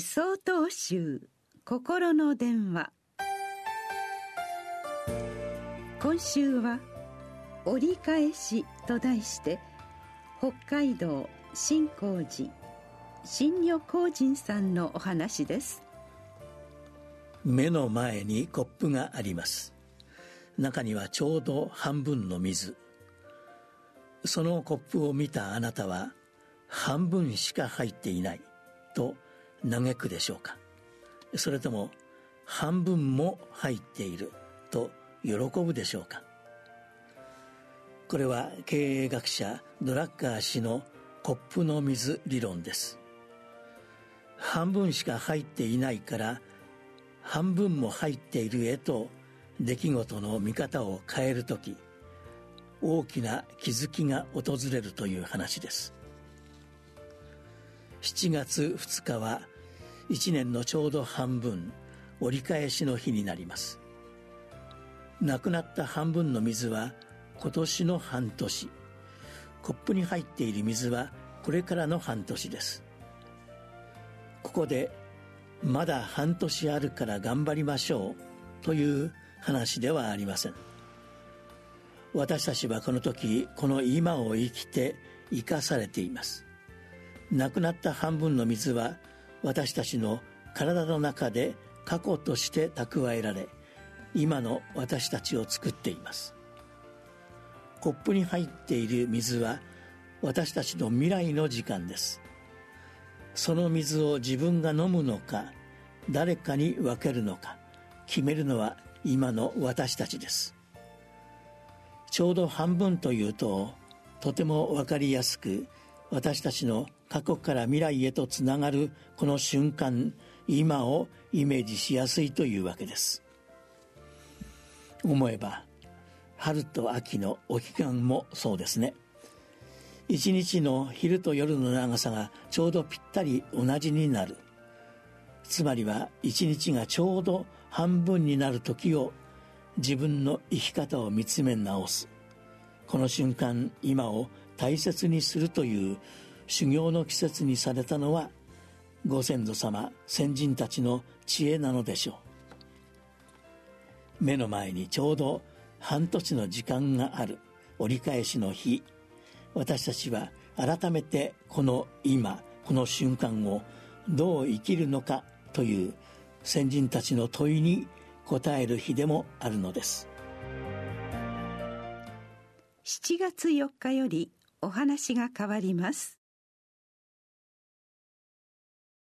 総統集心の電話。今週は「折り返し」と題して北海道新光寺新女光人さんのお話です。目の前にコップがあります。中にはちょうど半分の水。そのコップを見たあなたは半分しか入っていないと嘆くでしょうか？それとも半分も入っていると喜ぶでしょうか？これは経営学者ドラッカー氏のコップの水理論です。半分しか入っていないから半分も入っているへと出来事の見方を変える時大きな気づきが訪れるという話です。7月2日は1年のちょうど半分折り返しの日になります。なくなった半分の水は今年の半年。コップに入っている水はこれからの半年です。ここでまだ半年あるから頑張りましょうという話ではありません。私たちはこの時この今を生きて生かされています。なくなった半分の水は私たちの体の中で過去として蓄えられ今の私たちを作っています。コップに入っている水は私たちの未来の時間です。その水を自分が飲むのか誰かに分けるのか決めるのは今の私たちです。ちょうど半分というととても分かりやすく私たちの過去から未来へとつながるこの瞬間今をイメージしやすいというわけです。思えば春と秋のお彼岸もそうですね。一日の昼と夜の長さがちょうどぴったり同じになる。つまりは一日がちょうど半分になる時を自分の生き方を見つめ直す。この瞬間今を大切にするという修行の季節にされたのはご先祖様先人たちの知恵なのでしょう。目の前にちょうど半年の時間がある折り返しの日。私たちは改めてこの今この瞬間をどう生きるのかという先人たちの問いに答える日でもあるのです。7月4日よりお話が変わります。